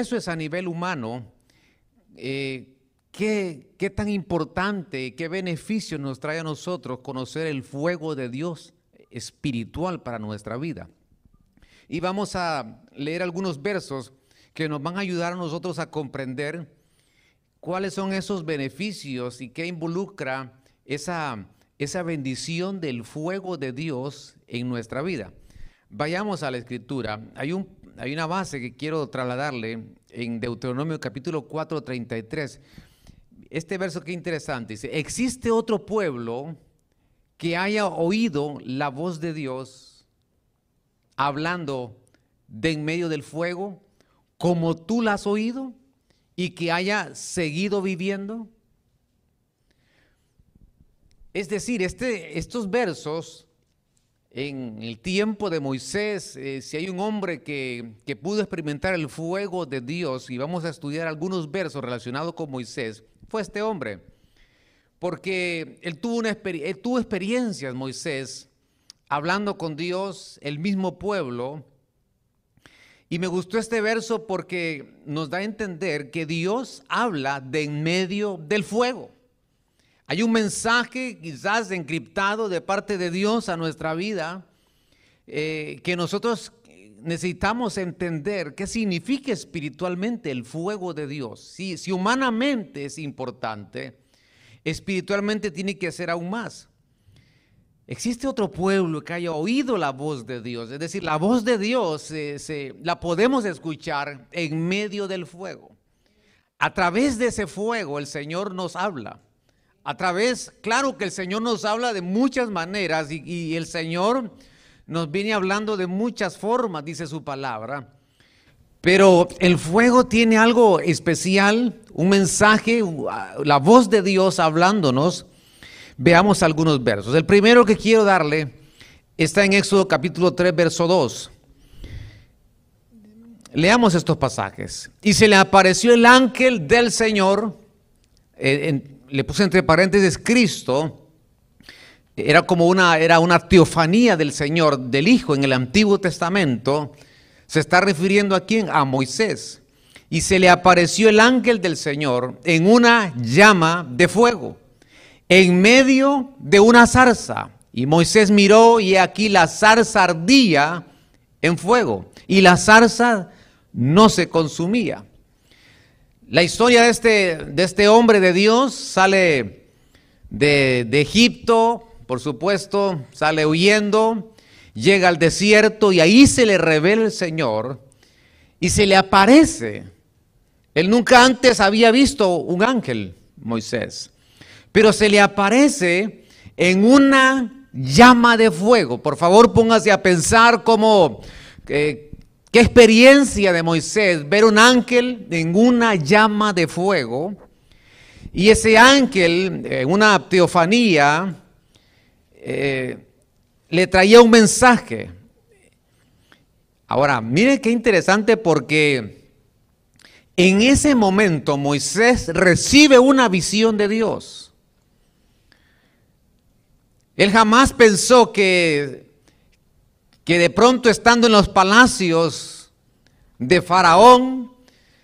eso es a nivel humano, eh, ¿qué, ¿qué tan importante, qué beneficio nos trae a nosotros conocer el fuego de Dios espiritual para nuestra vida? Y vamos a leer algunos versos que nos van a ayudar a nosotros a comprender cuáles son esos beneficios y qué involucra esa, esa bendición del fuego de Dios en nuestra vida. Vayamos a la escritura. Hay, un, hay una base que quiero trasladarle en Deuteronomio capítulo 4, 33. Este verso que interesante dice, ¿existe otro pueblo que haya oído la voz de Dios hablando de en medio del fuego, como tú la has oído y que haya seguido viviendo? Es decir, este, estos versos, en el tiempo de Moisés, eh, si hay un hombre que, pudo experimentar el fuego de Dios, y vamos a estudiar algunos versos relacionados con Moisés, fue este hombre. Porque él tuvo, una, él tuvo experiencias, Moisés, hablando con Dios, el mismo pueblo. Y me gustó este verso porque nos da a entender que Dios habla de en medio del fuego. Hay un mensaje quizás encriptado de parte de Dios a nuestra vida eh, que nosotros necesitamos entender qué significa espiritualmente el fuego de Dios. Si, si humanamente es importante, espiritualmente tiene que ser aún más. Existe otro pueblo que haya oído la voz de Dios. Es decir, la voz de Dios se, la podemos escuchar en medio del fuego. A través de ese fuego el Señor nos habla. A través, claro que el Señor nos habla de muchas maneras y, el Señor nos viene hablando de muchas formas, dice su palabra. Pero el fuego tiene algo especial, un mensaje, la voz de Dios hablándonos Veamos algunos versos. El primero que quiero darle está en Éxodo capítulo 3, verso 2. Leamos estos pasajes. Y se le apareció el ángel del Señor, eh, le puse entre paréntesis Cristo, era como una, era una teofanía del Señor, del Hijo en el Antiguo Testamento. Se está refiriendo a quién? A Moisés. Y se le apareció el ángel del Señor en una llama de fuego en medio de una zarza. Y Moisés miró y aquí la zarza ardía en fuego y la zarza no se consumía. La historia de este, de este hombre de Dios sale de, de Egipto, por supuesto, sale huyendo, llega al desierto y ahí se le revela el Señor y se le aparece. Él nunca antes había visto un ángel, Moisés pero se le aparece en una llama de fuego. Por favor, póngase a pensar cómo, eh, qué experiencia de Moisés ver un ángel en una llama de fuego. Y ese ángel, en una teofanía, eh, le traía un mensaje. Ahora, mire qué interesante porque en ese momento Moisés recibe una visión de Dios. Él jamás pensó que, que de pronto estando en los palacios de Faraón,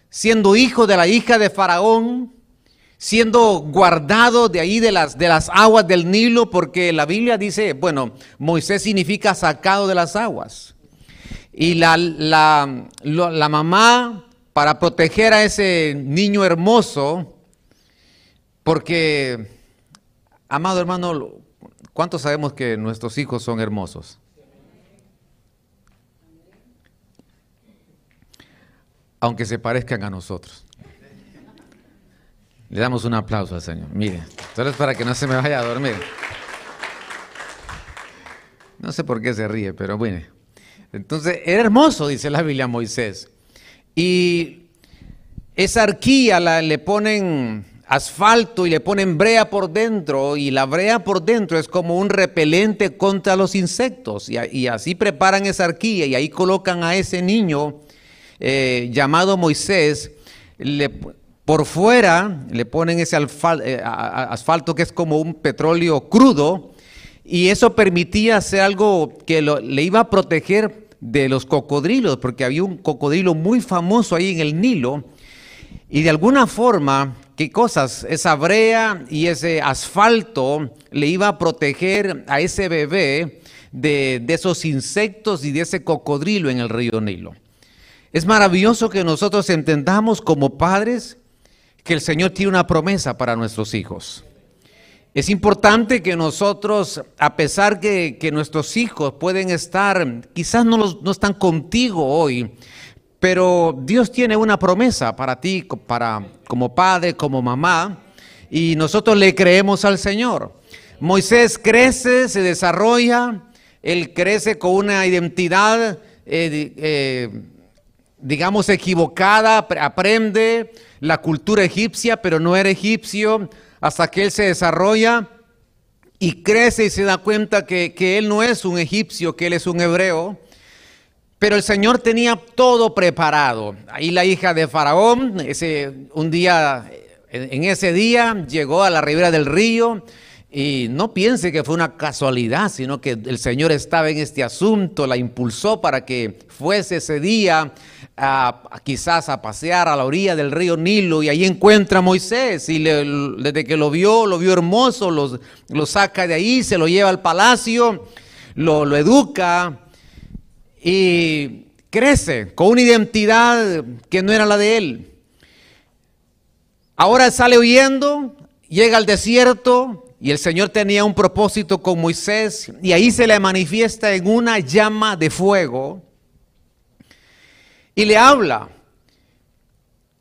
siendo hijo de la hija de Faraón, siendo guardado de ahí de las, de las aguas del Nilo, porque la Biblia dice, bueno, Moisés significa sacado de las aguas. Y la, la, la mamá, para proteger a ese niño hermoso, porque, amado hermano, ¿Cuántos sabemos que nuestros hijos son hermosos? Aunque se parezcan a nosotros. Le damos un aplauso al Señor. Mire, esto es para que no se me vaya a dormir. No sé por qué se ríe, pero bueno. Entonces, era hermoso, dice la Biblia Moisés. Y esa arquía la, le ponen asfalto y le ponen brea por dentro y la brea por dentro es como un repelente contra los insectos y, así preparan esa arquilla y ahí colocan a ese niño eh, llamado Moisés, por fuera le ponen ese eh, asfalto que es como un petróleo crudo y eso permitía hacer algo que le iba a proteger de los cocodrilos, porque había un cocodrilo muy famoso ahí en el Nilo, y de alguna forma, ¿qué cosas? Esa brea y ese asfalto le iba a proteger a ese bebé de esos insectos y de ese cocodrilo en el río Nilo. Es maravilloso que nosotros entendamos como padres que el Señor tiene una promesa para nuestros hijos. Es importante que nosotros, a pesar que, que nuestros hijos pueden estar, quizás no, están contigo hoy, pero Dios tiene una promesa para ti, para, como padre, como mamá, y nosotros le creemos al Señor. Moisés crece, se desarrolla, él crece con una identidad, eh, eh, digamos, equivocada, ap- aprende la cultura egipcia, pero no era egipcio, hasta que él se desarrolla y crece y se da cuenta que, que él no es un egipcio, que él es un hebreo. Pero el Señor tenía todo preparado. Ahí la hija de Faraón, ese, un día, en ese día, llegó a la ribera del río y no piense que fue una casualidad, sino que el Señor estaba en este asunto, la impulsó para que fuese ese día a, quizás a pasear a la orilla del río Nilo y ahí encuentra a Moisés y desde que lo vio, lo vio hermoso, lo saca de ahí, se lo lleva al palacio, lo educa y crece con una identidad que no era la de él. Ahora sale huyendo, llega al desierto y el Señor tenía un propósito con Moisés y ahí se le manifiesta en una llama de fuego y le habla.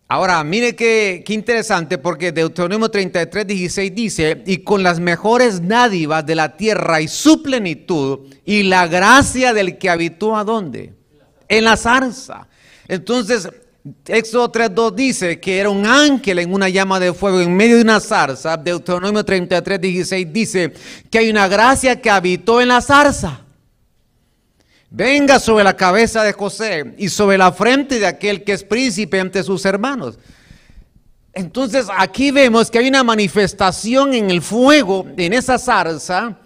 Ahora, mire qué, interesante, porque Deuteronomio 33, 16 dice, y con las mejores dádivas de la tierra y su plenitud, y la gracia del que habitó a dónde? En la zarza. Entonces, Éxodo 3.2 dice que era un ángel en una llama de fuego en medio de una zarza. Deuteronomio 33, 16 dice que hay una gracia que habitó en la zarza. Venga sobre la cabeza de José y sobre la frente de aquel que es príncipe entre sus hermanos. Entonces aquí vemos que hay una manifestación en el fuego, en esa zarza.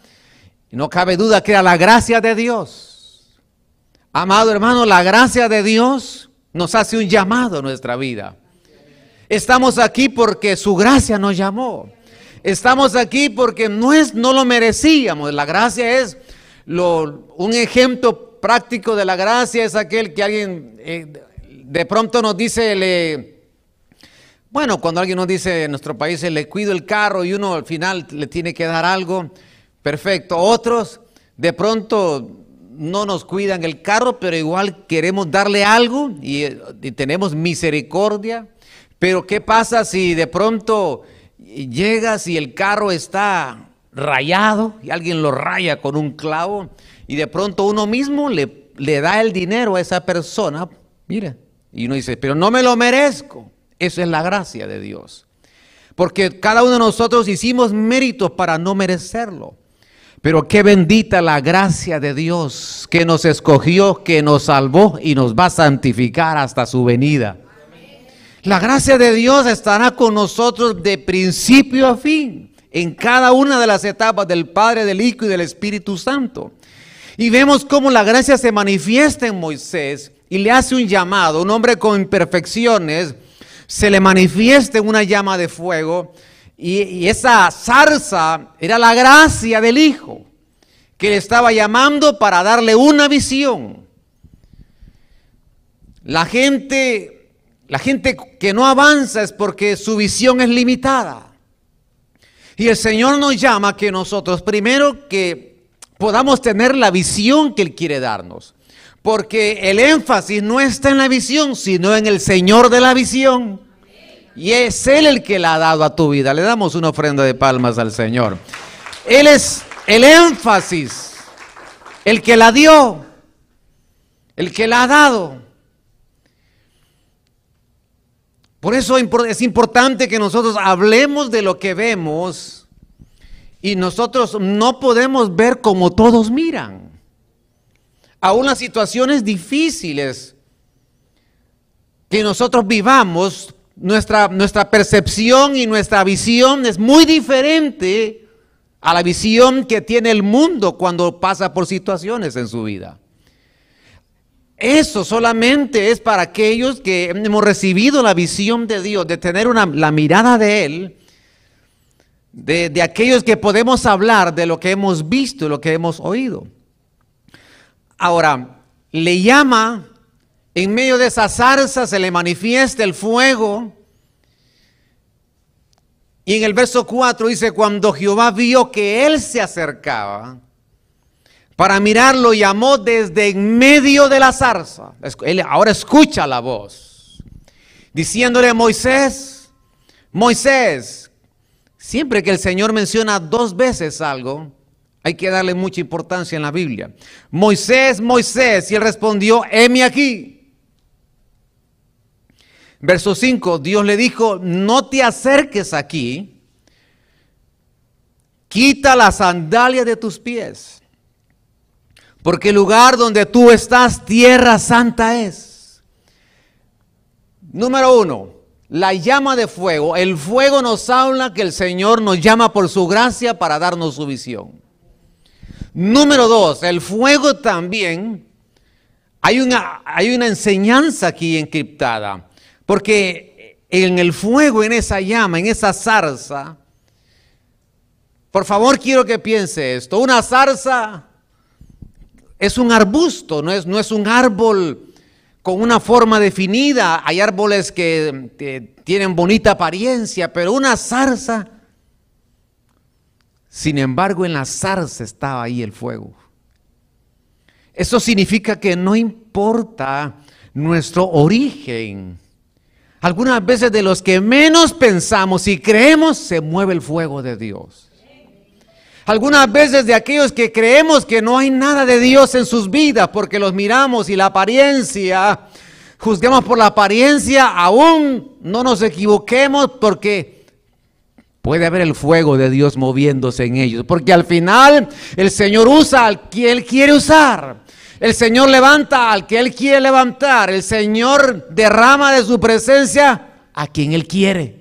Y no cabe duda que era la gracia de Dios. Amado hermano, la gracia de Dios nos hace un llamado a nuestra vida. Estamos aquí porque su gracia nos llamó. Estamos aquí porque no, es, no lo merecíamos. La gracia es lo- un ejemplo práctico de la gracia es aquel que alguien eh, de pronto nos dice, le, bueno, cuando alguien nos dice en nuestro país, le cuido el carro y uno al final le tiene que dar algo, perfecto. Otros de pronto no nos cuidan el carro, pero igual queremos darle algo y, tenemos misericordia. Pero ¿qué pasa si de pronto llegas y el carro está rayado y alguien lo raya con un clavo y de pronto uno mismo le, le da el dinero a esa persona? Mira, y uno dice, pero no me lo merezco. Eso es la gracia de Dios. Porque cada uno de nosotros hicimos méritos para no merecerlo. Pero qué bendita la gracia de Dios que nos escogió, que nos salvó y nos va a santificar hasta su venida. La gracia de Dios estará con nosotros de principio a fin, en cada una de las etapas del Padre, del Hijo y del Espíritu Santo. Y vemos cómo la gracia se manifiesta en Moisés y le hace un llamado, un hombre con imperfecciones, se le manifiesta en una llama de fuego y, esa zarza era la gracia del Hijo que le estaba llamando para darle una visión. La gente, la gente que no avanza es porque su visión es limitada. Y el Señor nos llama que nosotros primero que podamos tener la visión que Él quiere darnos. Porque el énfasis no está en la visión, sino en el Señor de la visión. Y es Él el que la ha dado a tu vida. Le damos una ofrenda de palmas al Señor. Él es el énfasis, el que la dio, el que la ha dado. Por eso es importante que nosotros hablemos de lo que vemos y nosotros no podemos ver como todos miran. Aún las situaciones difíciles que nosotros vivamos, nuestra, nuestra percepción y nuestra visión es muy diferente a la visión que tiene el mundo cuando pasa por situaciones en su vida. Eso solamente es para aquellos que hemos recibido la visión de Dios, de tener una, la mirada de Él, de, de aquellos que podemos hablar de lo que hemos visto lo que hemos oído. Ahora, le llama, en medio de esa zarza se le manifiesta el fuego. Y en el verso 4 dice, cuando Jehová vio que él se acercaba, para mirarlo llamó desde en medio de la zarza. Él ahora escucha la voz, diciéndole a Moisés, Moisés, siempre que el Señor menciona dos veces algo, hay que darle mucha importancia en la Biblia. Moisés, Moisés, y él respondió, heme aquí. Verso 5, Dios le dijo, no te acerques aquí, quita la sandalia de tus pies, porque el lugar donde tú estás, tierra santa es. Número uno, la llama de fuego. El fuego nos habla que el Señor nos llama por su gracia para darnos su visión. Número dos, el fuego también, hay una, hay una enseñanza aquí encriptada, porque en el fuego, en esa llama, en esa zarza, por favor quiero que piense esto, una zarza es un arbusto, no es, no es un árbol con una forma definida, hay árboles que, tienen bonita apariencia, pero una zarza sin embargo, en la zarza estaba ahí el fuego. Eso significa que no importa nuestro origen. Algunas veces de los que menos pensamos y creemos se mueve el fuego de Dios. Algunas veces de aquellos que creemos que no hay nada de Dios en sus vidas porque los miramos y la apariencia, juzgamos por la apariencia, aún no nos equivoquemos porque puede haber el fuego de Dios moviéndose en ellos. Porque al final el Señor usa al que Él quiere usar. El Señor levanta al que Él quiere levantar. El Señor derrama de su presencia a quien Él quiere.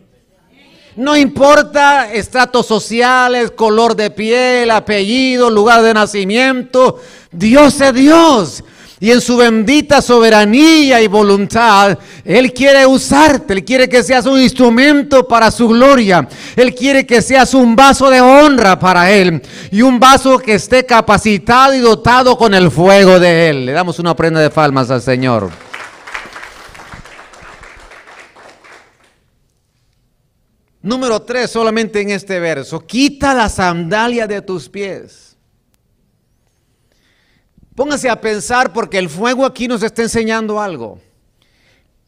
No importa estratos sociales, color de piel, apellido, lugar de nacimiento. Dios es Dios. Y en su bendita soberanía y voluntad, Él quiere usarte, Él quiere que seas un instrumento para su gloria. Él quiere que seas un vaso de honra para Él y un vaso que esté capacitado y dotado con el fuego de Él. Le damos una prenda de palmas al Señor. Número tres, solamente en este verso, quita la sandalia de tus pies. Póngase a pensar porque el fuego aquí nos está enseñando algo.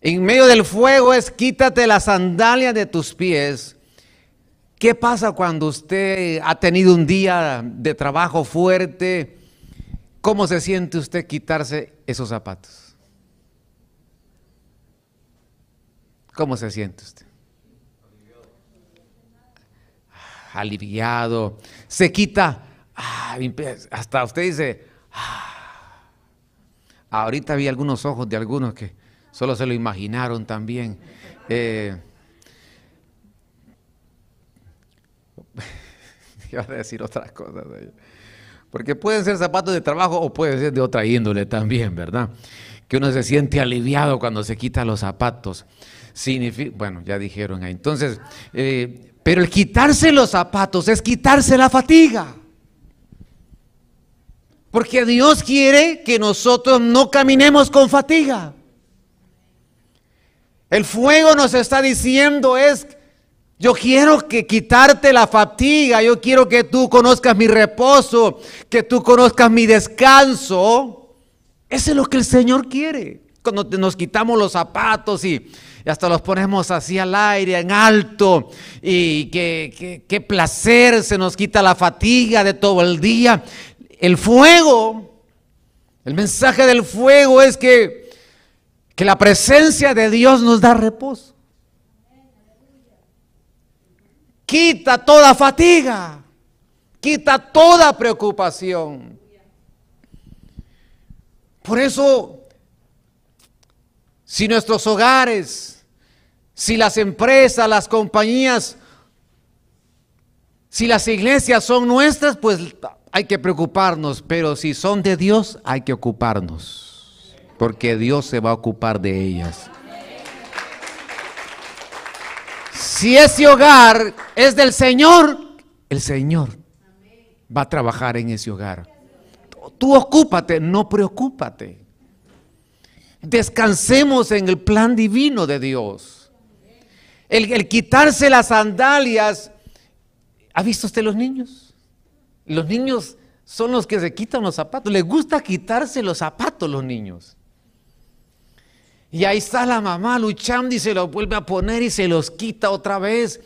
En medio del fuego es quítate la sandalia de tus pies. ¿Qué pasa cuando usted ha tenido un día de trabajo fuerte? ¿Cómo se siente usted quitarse esos zapatos? ¿Cómo se siente usted? Aliviado. Se quita. Ah, hasta usted dice, ah, Ahorita vi algunos ojos de algunos que solo se lo imaginaron también. Eh, iba a decir otras cosas. Porque pueden ser zapatos de trabajo o pueden ser de otra índole también, ¿verdad? Que uno se siente aliviado cuando se quita los zapatos. Bueno, ya dijeron ahí. Entonces, eh, pero el quitarse los zapatos es quitarse la fatiga. Porque Dios quiere que nosotros no caminemos con fatiga. El fuego nos está diciendo es, yo quiero que quitarte la fatiga, yo quiero que tú conozcas mi reposo, que tú conozcas mi descanso. Eso es lo que el Señor quiere. Cuando nos quitamos los zapatos y, hasta los ponemos así al aire, en alto, y qué placer, se nos quita la fatiga de todo el día el fuego, el mensaje del fuego es que, que la presencia de Dios nos da reposo. Quita toda fatiga, quita toda preocupación. Por eso, si nuestros hogares, si las empresas, las compañías, si las iglesias son nuestras, pues hay que preocuparnos, pero si son de Dios, hay que ocuparnos. porque Dios se va a ocupar de ellas. Si ese hogar es del Señor, el Señor va a trabajar en ese hogar. Tú ocúpate, no preocúpate. Descansemos en el plan divino de Dios. El, el quitarse las sandalias. ¿Ha visto usted los niños? Los niños son los que se quitan los zapatos. Les gusta quitarse los zapatos los niños. Y ahí está la mamá luchando y se los vuelve a poner y se los quita otra vez.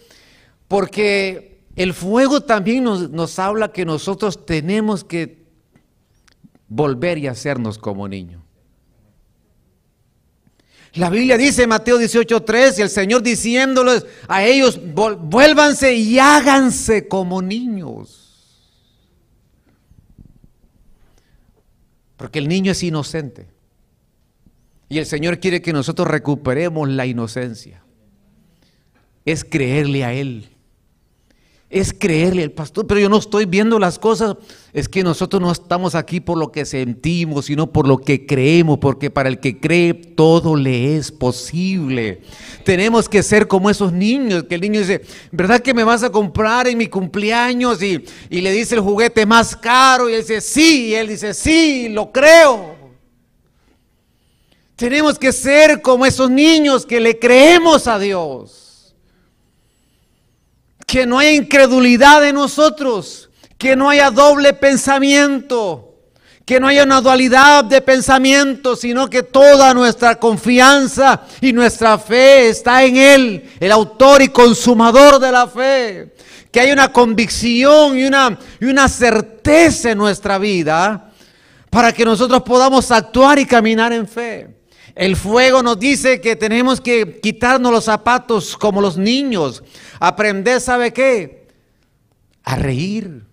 Porque el fuego también nos, nos habla que nosotros tenemos que volver y hacernos como niños. La Biblia dice en Mateo 18:3, y el Señor diciéndoles a ellos, vuélvanse y háganse como niños. Porque el niño es inocente. Y el Señor quiere que nosotros recuperemos la inocencia. Es creerle a Él. Es creerle al pastor, pero yo no estoy viendo las cosas. Es que nosotros no estamos aquí por lo que sentimos, sino por lo que creemos, porque para el que cree todo le es posible. Tenemos que ser como esos niños, que el niño dice, ¿verdad que me vas a comprar en mi cumpleaños? Y, y le dice el juguete más caro, y él dice, sí, y él dice, sí, lo creo. Tenemos que ser como esos niños que le creemos a Dios. Que no haya incredulidad en nosotros, que no haya doble pensamiento, que no haya una dualidad de pensamiento, sino que toda nuestra confianza y nuestra fe está en Él, el autor y consumador de la fe. Que haya una convicción y una, y una certeza en nuestra vida para que nosotros podamos actuar y caminar en fe. El fuego nos dice que tenemos que quitarnos los zapatos como los niños. Aprender, ¿sabe qué? A reír,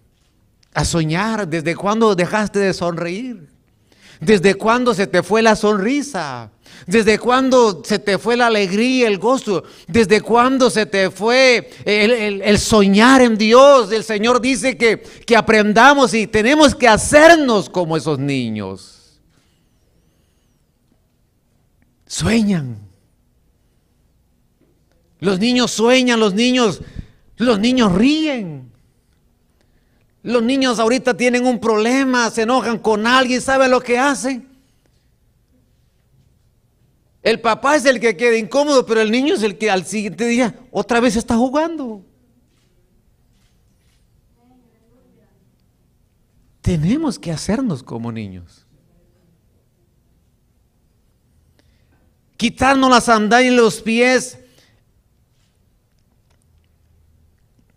a soñar. ¿Desde cuándo dejaste de sonreír? ¿Desde cuándo se te fue la sonrisa? ¿Desde cuándo se te fue la alegría, el gozo? ¿Desde cuándo se te fue el, soñar en Dios? El Señor dice que, que aprendamos y tenemos que hacernos como esos niños. Sueñan. Los niños sueñan, los niños, los niños ríen. Los niños ahorita tienen un problema, se enojan con alguien, ¿sabe lo que hacen? El papá es el que queda incómodo, pero el niño es el que al siguiente día otra vez está jugando. Tenemos que hacernos como niños. Quitarnos las sandalias en los pies.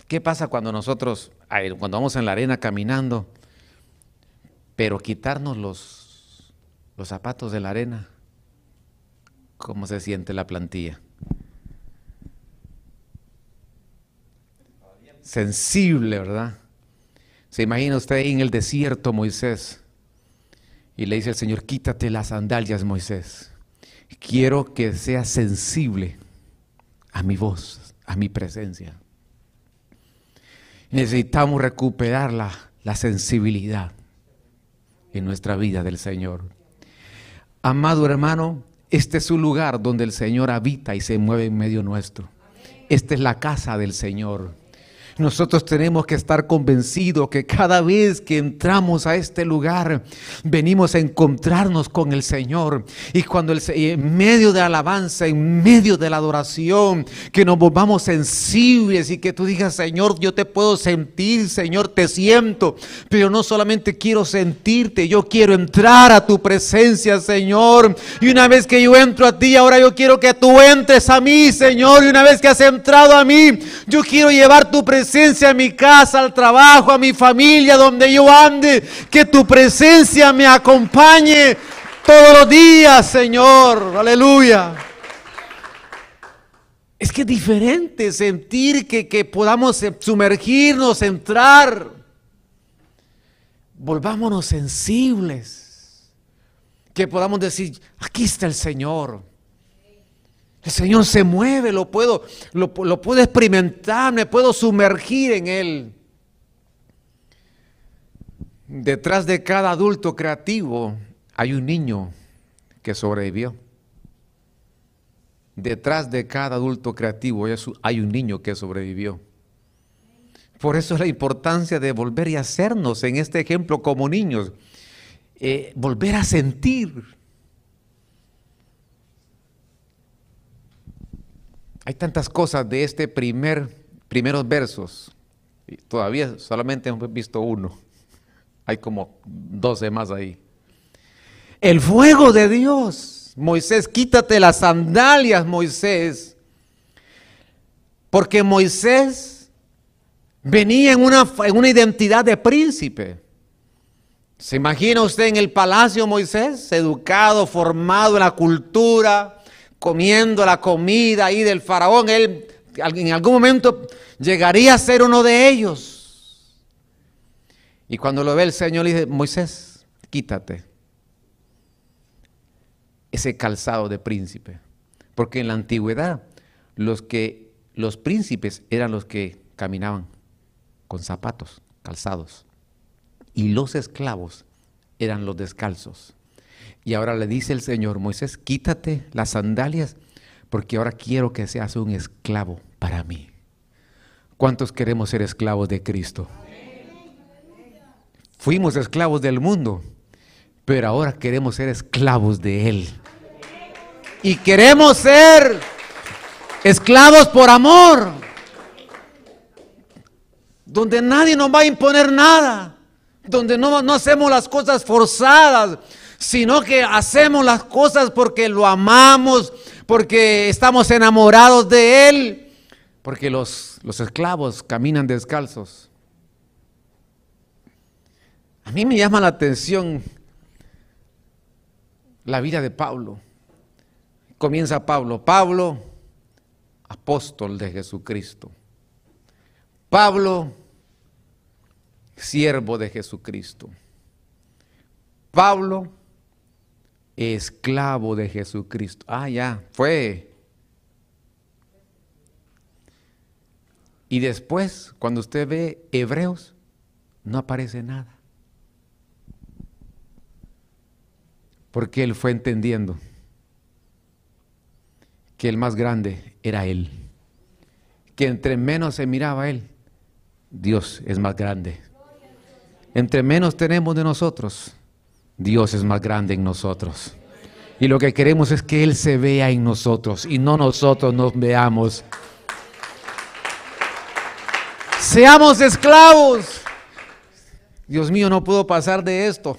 ¿Qué pasa cuando nosotros, cuando vamos en la arena caminando, pero quitarnos los, los zapatos de la arena? ¿Cómo se siente la plantilla? Sensible, ¿verdad? Se imagina usted ahí en el desierto, Moisés, y le dice al Señor, quítate las sandalias, Moisés quiero que sea sensible a mi voz, a mi presencia. Necesitamos recuperar la, la sensibilidad en nuestra vida del Señor. Amado hermano, este es un lugar donde el Señor habita y se mueve en medio nuestro. Esta es la casa del Señor. Nosotros tenemos que estar convencidos que cada vez que entramos a este lugar, venimos a encontrarnos con el Señor. Y cuando el, en medio de la alabanza, en medio de la adoración, que nos volvamos sensibles y que tú digas, Señor, yo te puedo sentir, Señor, te siento. Pero no solamente quiero sentirte, yo quiero entrar a tu presencia, Señor. Y una vez que yo entro a ti, ahora yo quiero que tú entres a mí, Señor. Y una vez que has entrado a mí, yo quiero llevar tu presencia presencia a mi casa, al trabajo, a mi familia, donde yo ande. Que tu presencia me acompañe todos los días, Señor. Aleluya. Es que es diferente sentir que, que podamos sumergirnos, entrar. Volvámonos sensibles. Que podamos decir, aquí está el Señor. El Señor se mueve, lo puedo, lo, puedo experimentar, me puedo sumergir en Él. Detrás de cada adulto creativo hay un niño que sobrevivió. Detrás de cada adulto creativo hay un niño que sobrevivió. Por eso es la importancia de volver y hacernos en este ejemplo como niños. Eh, volver a sentir. Hay tantas cosas de este primer, primeros versos. Y todavía solamente hemos visto uno. Hay como 12 más ahí. El fuego de Dios. Moisés, quítate las sandalias, Moisés. Porque Moisés venía en una, en una identidad de príncipe. ¿Se imagina usted en el palacio Moisés, educado, formado en la cultura, comiendo la comida ahí del faraón? Él en algún momento llegaría a ser uno de ellos. Y cuando lo ve el Señor le dice, Moisés, quítate ese calzado de príncipe. Porque en la antigüedad los que los príncipes eran los que caminaban con zapatos, calzados. Y los esclavos eran los descalzos. Y ahora le dice el Señor, Moisés, quítate las sandalias porque ahora quiero que seas un esclavo para mí. ¿Cuántos queremos ser esclavos de Cristo? Fuimos esclavos del mundo, pero ahora queremos ser esclavos de Él. Y queremos ser esclavos por amor, donde nadie nos va a imponer nada, donde no, no hacemos las cosas forzadas, sino que hacemos las cosas porque lo amamos, porque estamos enamorados de Él, porque los, los esclavos caminan descalzos. A mí me llama la atención la vida de Pablo comienza Pablo. Pablo, apóstol de Jesucristo. Pablo, siervo de Jesucristo. Pablo, esclavo de Jesucristo. Ah, ya, fue. Y después, cuando usted ve Hebreos, no aparece nada. Porque él fue entendiendo que el más grande era Él. Que entre menos se miraba Él, Dios es más grande. Entre menos tenemos de nosotros, Dios es más grande en nosotros. Y lo que queremos es que Él se vea en nosotros y no nosotros nos veamos. Seamos esclavos. Dios mío, no puedo pasar de esto.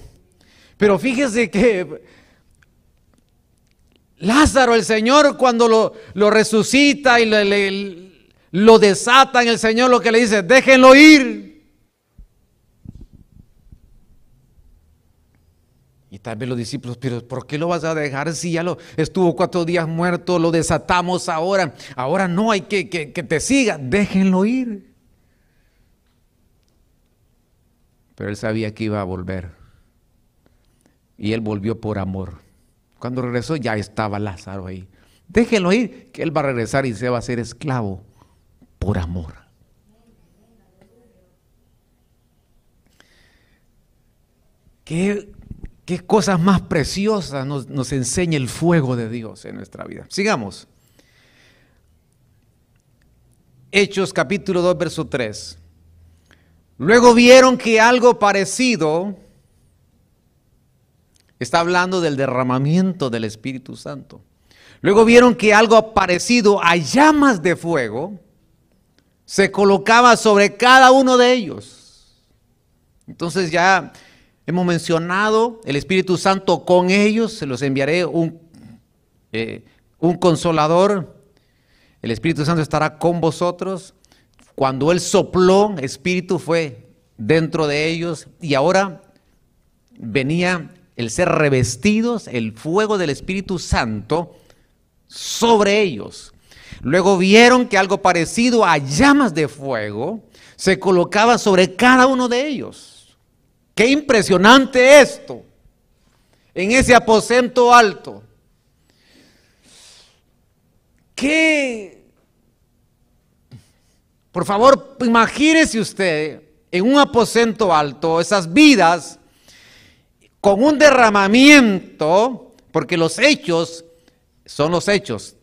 Pero fíjese que Lázaro, el Señor cuando lo, lo resucita y lo desata en el Señor, lo que le dice, déjenlo ir. Tal vez los discípulos, pero ¿por qué lo vas a dejar si ya lo estuvo cuatro días muerto, lo desatamos ahora? Ahora no hay que, que, que te siga, déjenlo ir. Pero él sabía que iba a volver. Y él volvió por amor. Cuando regresó ya estaba Lázaro ahí. Déjenlo ir, que él va a regresar y se va a hacer esclavo por amor. ¿Qué, qué cosas más preciosas nos, nos enseña el fuego de Dios en nuestra vida? Sigamos. Hechos capítulo 2, verso 3. Luego vieron que algo parecido Está hablando del derramamiento del Espíritu Santo. Luego vieron que algo parecido a llamas de fuego se colocaba sobre cada uno de ellos. Entonces ya hemos mencionado el Espíritu Santo con ellos, se los enviaré un, eh, un consolador. El Espíritu Santo estará con vosotros. Cuando Él sopló, Espíritu fue dentro de ellos y ahora venía el ser revestidos, el fuego del Espíritu Santo sobre ellos. Luego vieron que algo parecido a llamas de fuego se colocaba sobre cada uno de ellos. Qué impresionante esto. En ese aposento alto. Qué... Por favor, imagínese usted en un aposento alto esas vidas con un derramamiento, porque los hechos son los hechos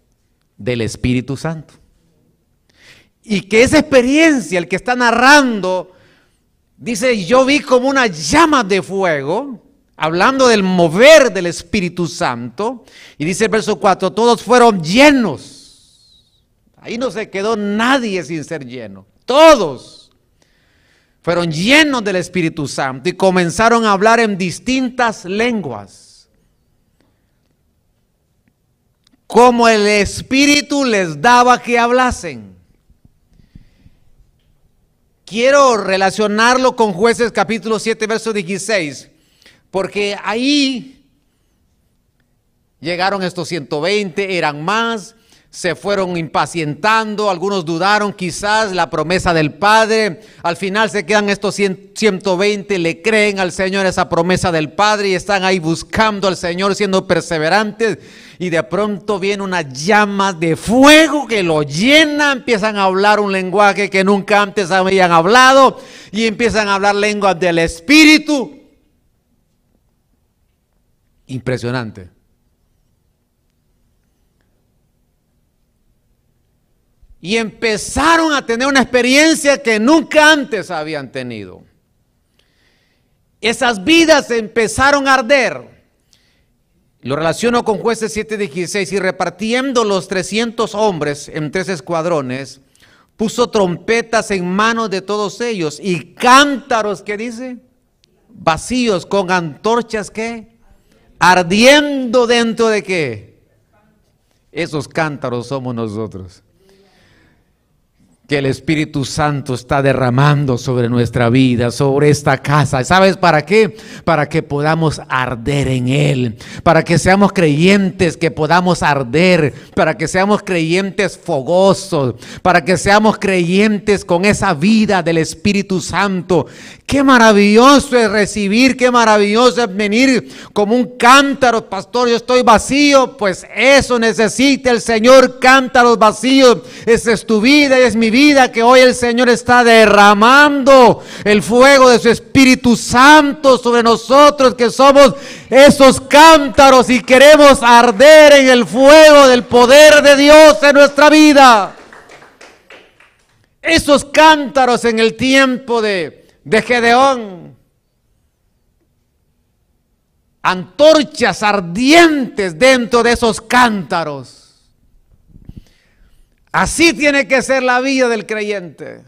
del Espíritu Santo. Y que esa experiencia, el que está narrando, dice, yo vi como una llama de fuego, hablando del mover del Espíritu Santo, y dice el verso 4, todos fueron llenos. Ahí no se quedó nadie sin ser lleno, todos fueron llenos del Espíritu Santo y comenzaron a hablar en distintas lenguas. Como el Espíritu les daba que hablasen. Quiero relacionarlo con jueces capítulo 7, verso 16, porque ahí llegaron estos 120, eran más, se fueron impacientando, algunos dudaron quizás la promesa del Padre, al final se quedan estos 120, le creen al Señor esa promesa del Padre y están ahí buscando al Señor siendo perseverantes y de pronto viene una llama de fuego que lo llena, empiezan a hablar un lenguaje que nunca antes habían hablado y empiezan a hablar lenguas del Espíritu. Impresionante. Y empezaron a tener una experiencia que nunca antes habían tenido. Esas vidas empezaron a arder. Lo relaciono con jueces 7:16 y repartiendo los 300 hombres en tres escuadrones, puso trompetas en manos de todos ellos y cántaros, ¿qué dice? Vacíos con antorchas que ardiendo dentro de qué? Esos cántaros somos nosotros que el Espíritu Santo está derramando sobre nuestra vida, sobre esta casa. ¿Sabes para qué? Para que podamos arder en Él, para que seamos creyentes, que podamos arder, para que seamos creyentes fogosos, para que seamos creyentes con esa vida del Espíritu Santo. Qué maravilloso es recibir, qué maravilloso es venir como un cántaro, pastor, yo estoy vacío, pues eso necesita el Señor, cántaros vacíos. Esa es tu vida es mi vida que hoy el Señor está derramando el fuego de su Espíritu Santo sobre nosotros que somos esos cántaros y queremos arder en el fuego del poder de Dios en nuestra vida. Esos cántaros en el tiempo de, de Gedeón. Antorchas ardientes dentro de esos cántaros. Así tiene que ser la vida del creyente.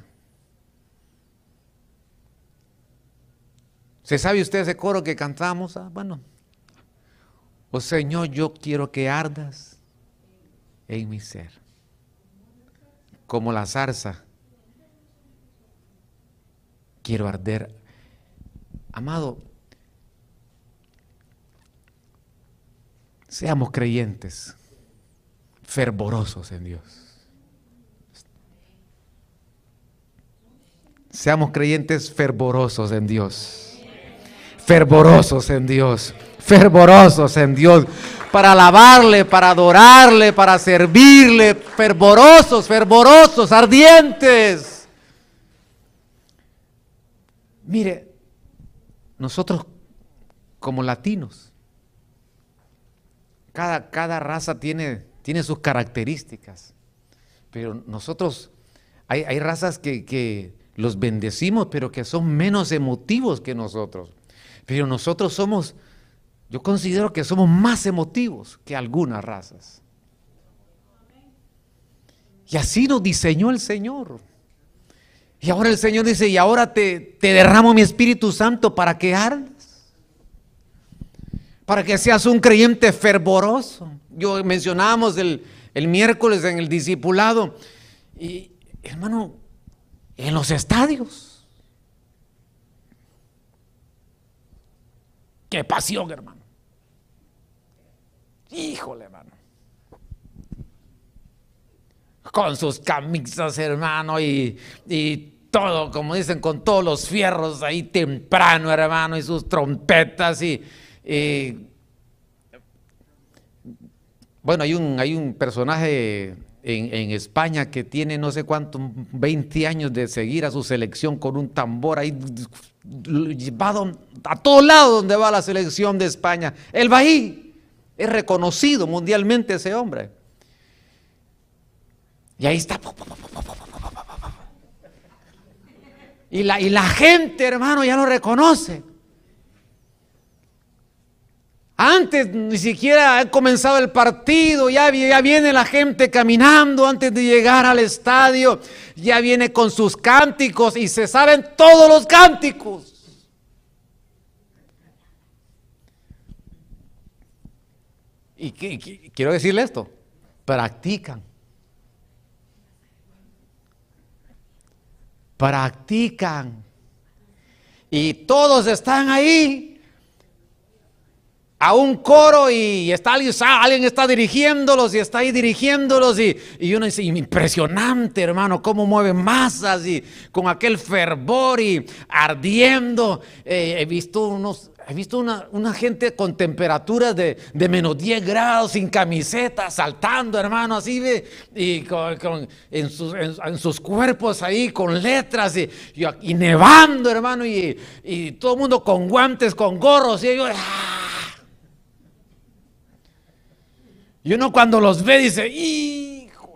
¿Se sabe usted ese coro que cantamos? Ah, bueno, oh Señor, yo quiero que ardas en mi ser, como la zarza. Quiero arder. Amado, seamos creyentes, fervorosos en Dios. Seamos creyentes fervorosos en Dios. Fervorosos en Dios. Fervorosos en Dios. Para alabarle, para adorarle, para servirle. Fervorosos, fervorosos, ardientes. Mire, nosotros como latinos, cada, cada raza tiene, tiene sus características. Pero nosotros, hay, hay razas que, que los bendecimos, pero que son menos emotivos que nosotros. Pero nosotros somos, yo considero que somos más emotivos que algunas razas. Y así nos diseñó el Señor. Y ahora el Señor dice, y ahora te, te derramo mi Espíritu Santo para que ardas. Para que seas un creyente fervoroso. Yo mencionábamos el, el miércoles en el discipulado. Y hermano, los estadios. Qué pasión, hermano. Híjole, hermano. Con sus camisas, hermano, y, todo, como dicen, con todos los fierros ahí temprano, hermano, y sus trompetas y, bueno, hay un, hay un personaje en, España que tiene no sé cuántos, 20 años de seguir a su selección con un tambor ahí llevado a todos lados donde va la selección de España. Él va ahí Es reconocido mundialmente ese hombre. Y ahí está. Y la, y la gente, hermano, ya lo reconoce. Antes ni siquiera ha comenzado el partido, ya, viene la gente caminando antes de llegar al estadio, ya viene con sus cánticos y se saben todos los cánticos. Y quiero decirle esto, practican. Practican. Y todos están ahí a un coro y está alguien, alguien está dirigiéndolos y está ahí dirigiéndolos y, y uno dice, impresionante hermano, cómo mueven masas y con aquel fervor y ardiendo. Eh, he visto unos, he visto una, gente con temperaturas de, menos 10 grados, sin camiseta, saltando hermano, así y con, en, sus, cuerpos ahí con letras y, y, nevando hermano y, todo el mundo con guantes, con gorros y ellos... ¡ah! Y uno cuando los ve dice, hijo.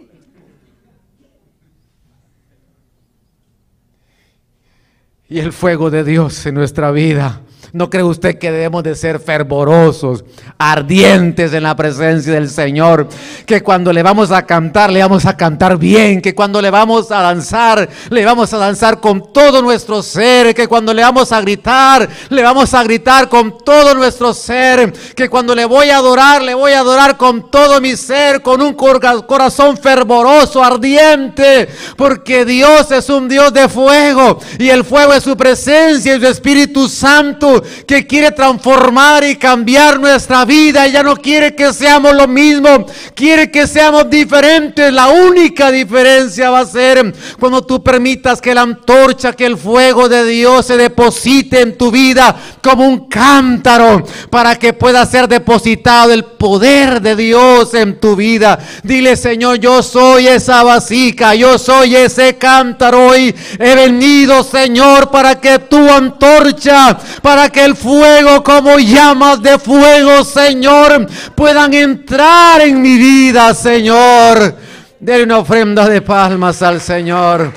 Y el fuego de Dios en nuestra vida ¿No cree usted que debemos de ser fervorosos, ardientes en la presencia del Señor? Que cuando le vamos a cantar, le vamos a cantar bien. Que cuando le vamos a danzar, le vamos a danzar con todo nuestro ser. Que cuando le vamos a gritar, le vamos a gritar con todo nuestro ser. Que cuando le voy a adorar, le voy a adorar con todo mi ser, con un corazón fervoroso, ardiente. Porque Dios es un Dios de fuego. Y el fuego es su presencia y su Espíritu Santo que quiere transformar y cambiar nuestra vida. Ella no quiere que seamos lo mismo, quiere que seamos diferentes. La única diferencia va a ser cuando tú permitas que la antorcha, que el fuego de Dios se deposite en tu vida como un cántaro para que pueda ser depositado el poder de Dios en tu vida. Dile, Señor, yo soy esa vasica, yo soy ese cántaro y he venido, Señor, para que tu antorcha, para que el fuego como llamas de fuego, Señor, puedan entrar en mi vida, Señor. Dele una ofrenda de palmas al Señor.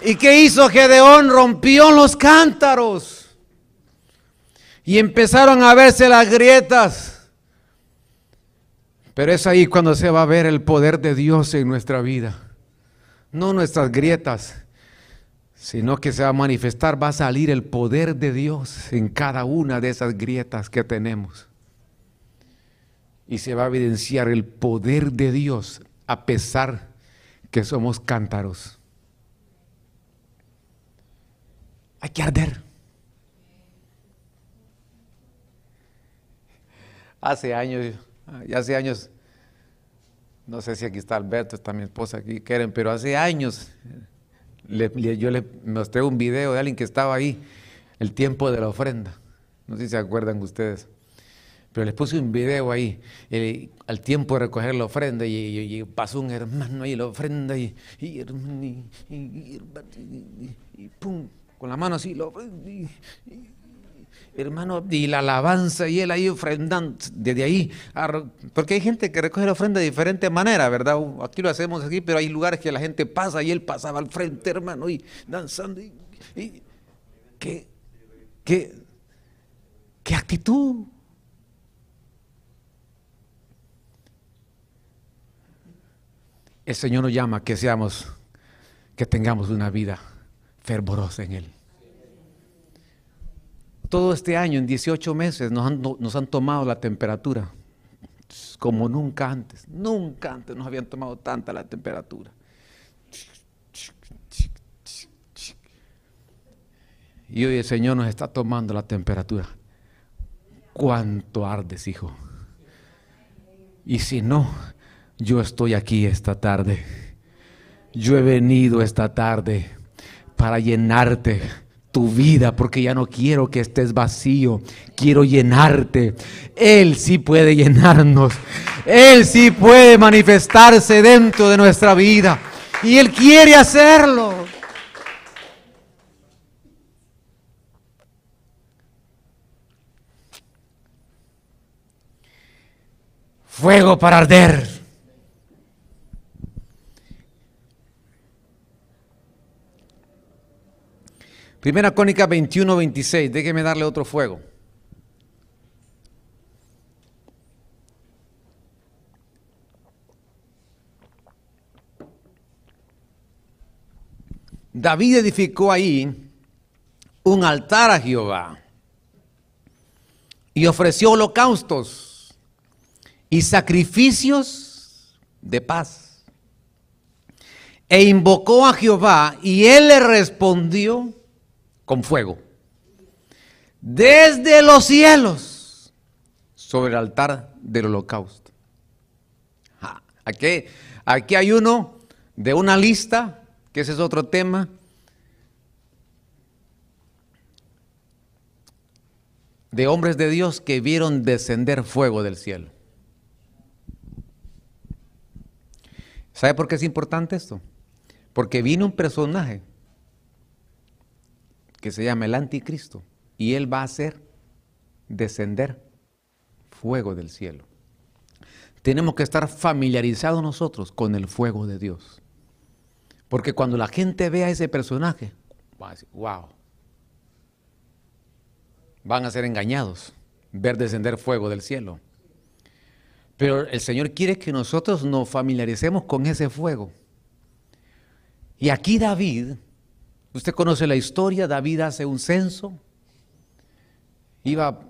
¿Y qué hizo Gedeón? Rompió los cántaros. Y empezaron a verse las grietas. Pero es ahí cuando se va a ver el poder de Dios en nuestra vida. No nuestras grietas, sino que se va a manifestar, va a salir el poder de Dios en cada una de esas grietas que tenemos. Y se va a evidenciar el poder de Dios a pesar que somos cántaros. Hay que arder. Hace años, hace años, no sé si aquí está Alberto, está mi esposa aquí, quieren, pero hace años yo le mostré un video de alguien que estaba ahí, el tiempo de la ofrenda. No sé si se acuerdan ustedes. Pero les puse un video ahí, al tiempo de recoger la ofrenda, y, pasó un hermano ahí la ofrenda, y, y, pum, con la mano así, lo, hermano, y la alabanza y él ahí ofrendando, desde ahí, porque hay gente que recoge la ofrenda de diferente manera, ¿verdad? Aquí lo hacemos aquí, pero hay lugares que la gente pasa y él pasaba al frente, hermano, y danzando, y, ¿qué, qué, qué actitud. El Señor nos llama que seamos, que tengamos una vida fervorosa en Él. Todo este año, en 18 meses, nos han, tomado la temperatura como nunca antes. Nunca antes nos habían tomado tanta la temperatura. Y hoy el Señor nos está tomando la temperatura. ¿Cuánto ardes, hijo? Y si no, yo estoy aquí esta tarde. Yo he venido esta tarde para llenarte tu vida porque ya no quiero que estés vacío, quiero llenarte. Él sí puede llenarnos, Él sí puede manifestarse dentro de nuestra vida y Él quiere hacerlo. Fuego para arder. Primera Cónica 21, 26. Déjeme darle otro fuego. David edificó ahí un altar a Jehová y ofreció holocaustos y sacrificios de paz. E invocó a Jehová y él le respondió con fuego desde los cielos sobre el altar del holocausto. Aquí, aquí hay uno de una lista, que ese es otro tema, de hombres de Dios que vieron descender fuego del cielo. ¿Sabe por qué es importante esto? Porque vino un personaje que se llama el anticristo, y él va a hacer descender fuego del cielo. Tenemos que estar familiarizados nosotros con el fuego de Dios. Porque cuando la gente vea a ese personaje, va a decir, wow, van a ser engañados, ver descender fuego del cielo. Pero el Señor quiere que nosotros nos familiaricemos con ese fuego. Y aquí David Usted conoce la historia, David hace un censo, iba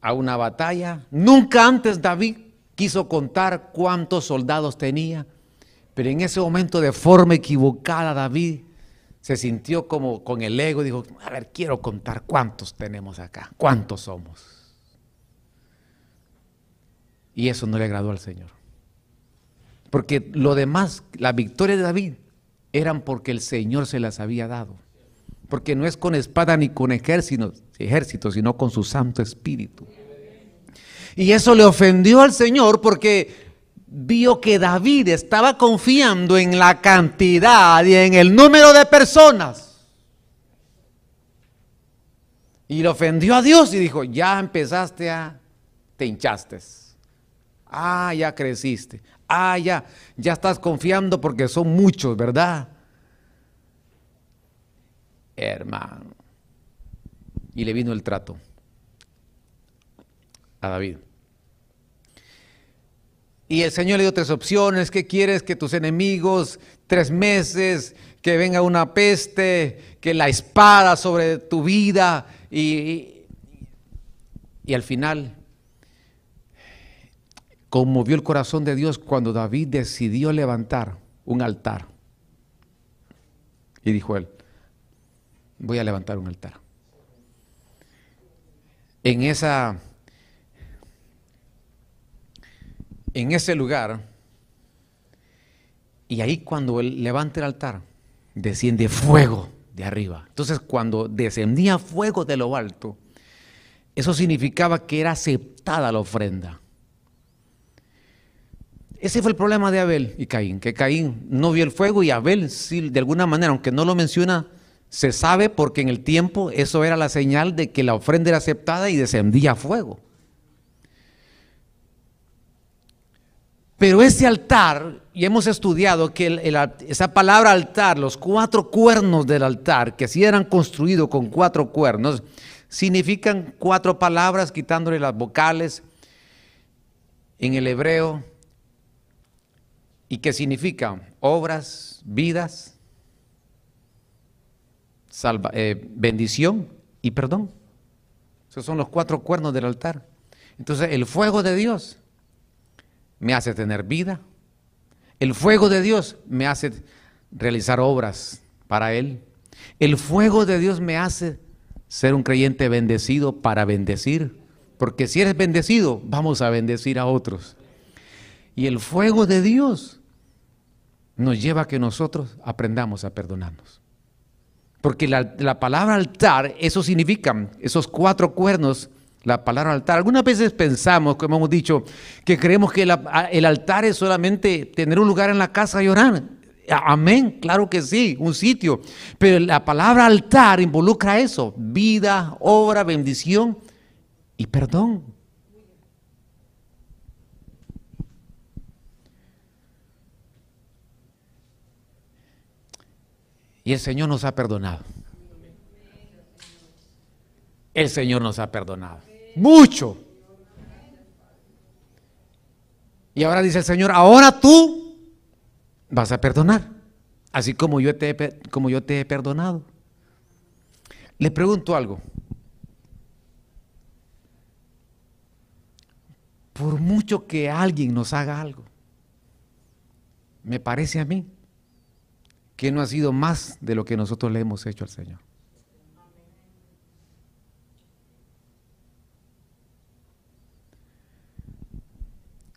a una batalla. Nunca antes David quiso contar cuántos soldados tenía, pero en ese momento de forma equivocada David se sintió como con el ego dijo, a ver, quiero contar cuántos tenemos acá, cuántos somos. Y eso no le agradó al Señor. Porque lo demás, la victoria de David, eran porque el Señor se las había dado. Porque no es con espada ni con ejército, sino con su Santo Espíritu. Y eso le ofendió al Señor porque vio que David estaba confiando en la cantidad y en el número de personas. Y le ofendió a Dios y dijo, ya empezaste a, te hinchaste. Ah, ya creciste. Ah, ya, ya estás confiando porque son muchos, ¿verdad? Hermano. Y le vino el trato a David. Y el Señor le dio tres opciones. ¿Qué quieres? Que tus enemigos, tres meses, que venga una peste, que la espada sobre tu vida. Y, y al final conmovió el corazón de Dios cuando David decidió levantar un altar. Y dijo él, voy a levantar un altar. En esa en ese lugar y ahí cuando él levanta el altar desciende fuego de arriba. Entonces cuando descendía fuego de lo alto, eso significaba que era aceptada la ofrenda. Ese fue el problema de Abel y Caín, que Caín no vio el fuego y Abel sí, de alguna manera, aunque no lo menciona, se sabe porque en el tiempo eso era la señal de que la ofrenda era aceptada y descendía fuego. Pero ese altar, y hemos estudiado que esa palabra altar, los cuatro cuernos del altar, que si eran construidos con cuatro cuernos, significan cuatro palabras quitándole las vocales en el hebreo ¿Y qué significa? Obras, vidas, eh, bendición y perdón. Esos son los cuatro cuernos del altar. Entonces el fuego de Dios me hace tener vida. El fuego de Dios me hace realizar obras para Él. El fuego de Dios me hace ser un creyente bendecido para bendecir. Porque si eres bendecido, vamos a bendecir a otros. Y el fuego de Dios nos lleva a que nosotros aprendamos a perdonarnos. Porque la, palabra altar, eso significa, esos cuatro cuernos, la palabra altar. Algunas veces pensamos, como hemos dicho, que creemos que el altar es solamente tener un lugar en la casa y orar. Amén, claro que sí, un sitio. Pero la palabra altar involucra eso, vida, obra, bendición y perdón. Y el Señor nos ha perdonado. El Señor nos ha perdonado. Mucho. Y ahora dice el Señor, ahora tú vas a perdonar, así como yo te he, como yo te he perdonado. Le pregunto algo. Por mucho que alguien nos haga algo, me parece a mí que no ha sido más de lo que nosotros le hemos hecho al Señor.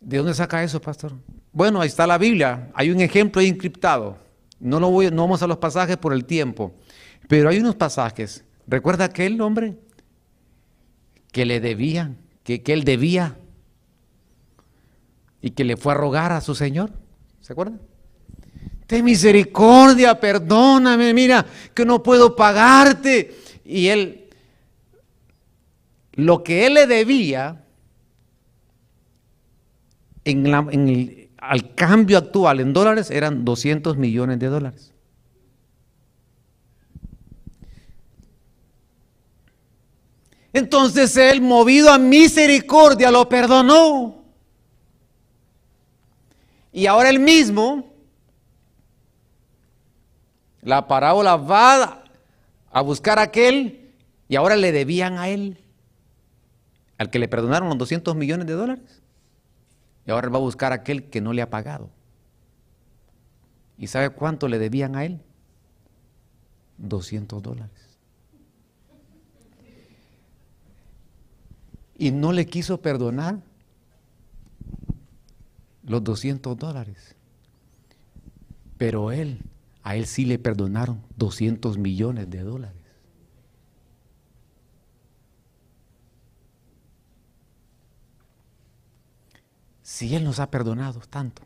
¿De dónde saca eso, pastor? Bueno, ahí está la Biblia. Hay un ejemplo encriptado. No, lo voy, no vamos a los pasajes por el tiempo, pero hay unos pasajes. ¿Recuerda aquel hombre que le debía, que, que él debía y que le fue a rogar a su Señor? ¿Se acuerdan? Ten misericordia, perdóname, mira, que no puedo pagarte. Y él, lo que él le debía, en, el, al cambio actual en dólares eran 200 millones de dólares. Entonces él, movido a misericordia, lo perdonó. Y ahora él mismo, la parábola va a buscar a aquel y ahora le debían a él, al que le perdonaron los 200 millones de dólares. Y ahora va a buscar a aquel que no le ha pagado. ¿Y sabe cuánto le debían a él? 200 dólares. Y no le quiso perdonar los 200 dólares. Pero él, a él sí le perdonaron 200 millones de dólares. si Él nos ha perdonado tanto?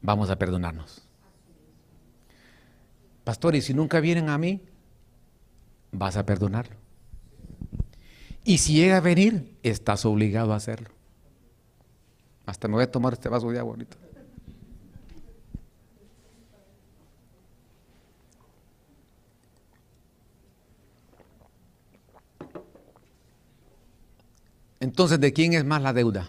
Vamos a perdonarnos. Pastor, y si nunca vienen a mí, vas a perdonarlo. Y si llega a venir, estás obligado a hacerlo. Hasta me voy a tomar este vaso de agua ahorita. Entonces, ¿de quién es más la deuda?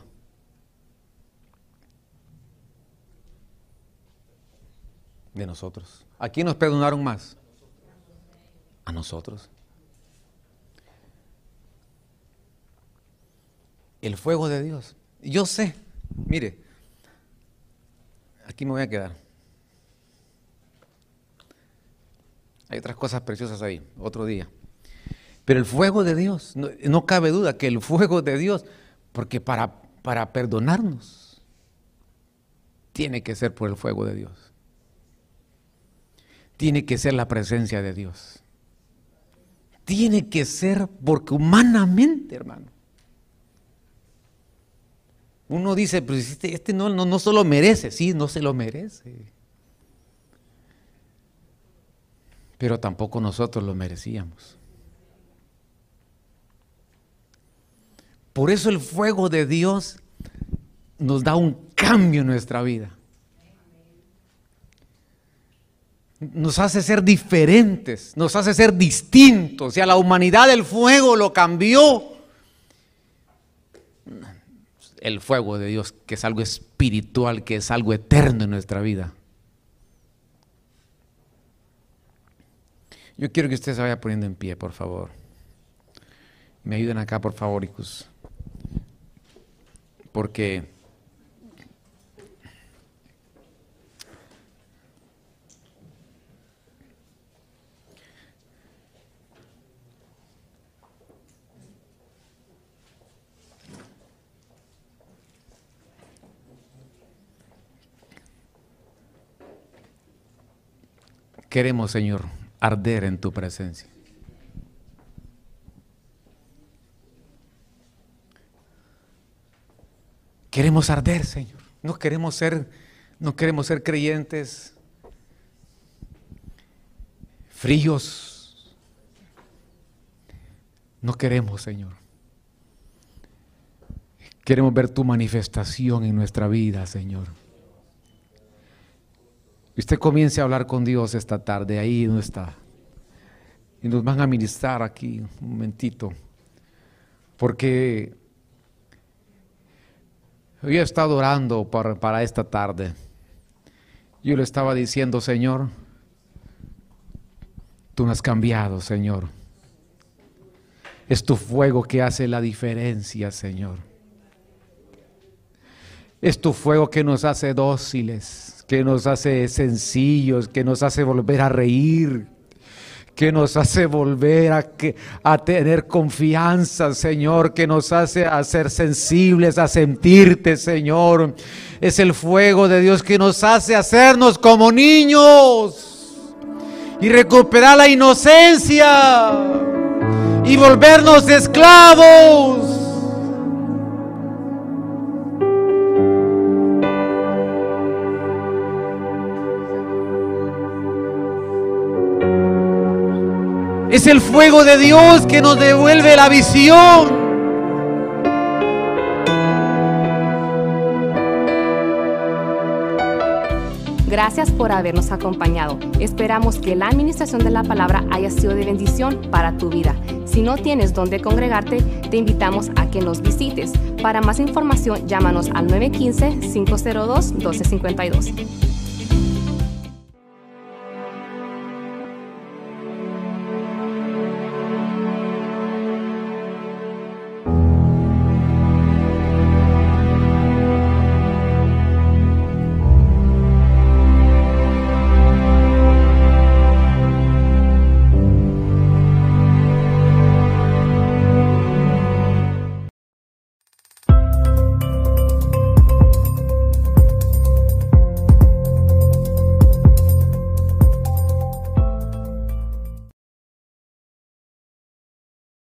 De nosotros. ¿A quién nos perdonaron más? A nosotros. El fuego de Dios. Yo sé, mire, aquí me voy a quedar. Hay otras cosas preciosas ahí, otro día. Pero el fuego de Dios, no, cabe duda que el fuego de Dios, porque para, para perdonarnos, tiene que ser por el fuego de Dios. Tiene que ser la presencia de Dios. Tiene que ser porque humanamente, hermano. Uno dice, pues este, este no, no, no solo merece, sí, no se lo merece. Pero tampoco nosotros lo merecíamos. Por eso el fuego de Dios nos da un cambio en nuestra vida. Nos hace ser diferentes, nos hace ser distintos. Y a la humanidad el fuego lo cambió. El fuego de Dios, que es algo espiritual, que es algo eterno en nuestra vida. Yo quiero que usted se vaya poniendo en pie, por favor. Me ayuden acá, por favor, hijos porque queremos, Señor, arder en tu presencia. Queremos arder, Señor. No queremos ser, no queremos ser creyentes fríos. No queremos, Señor. Queremos ver tu manifestación en nuestra vida, Señor. Usted comience a hablar con Dios esta tarde, ahí no está. Y nos van a ministrar aquí un momentito. Porque hoy he estado orando para, para esta tarde. Yo le estaba diciendo, Señor, tú no has cambiado, Señor. Es tu fuego que hace la diferencia, Señor. Es tu fuego que nos hace dóciles, que nos hace sencillos, que nos hace volver a reír, que nos hace volver a, a tener confianza, Señor, que nos hace a ser sensibles, a sentirte, Señor. Es el fuego de Dios que nos hace hacernos como niños y recuperar la inocencia y volvernos esclavos. Es el fuego de Dios que nos devuelve la visión. Gracias por habernos acompañado. Esperamos que la administración de la palabra haya sido de bendición para tu vida. Si no tienes dónde congregarte, te invitamos a que nos visites. Para más información, llámanos al 915-502-1252.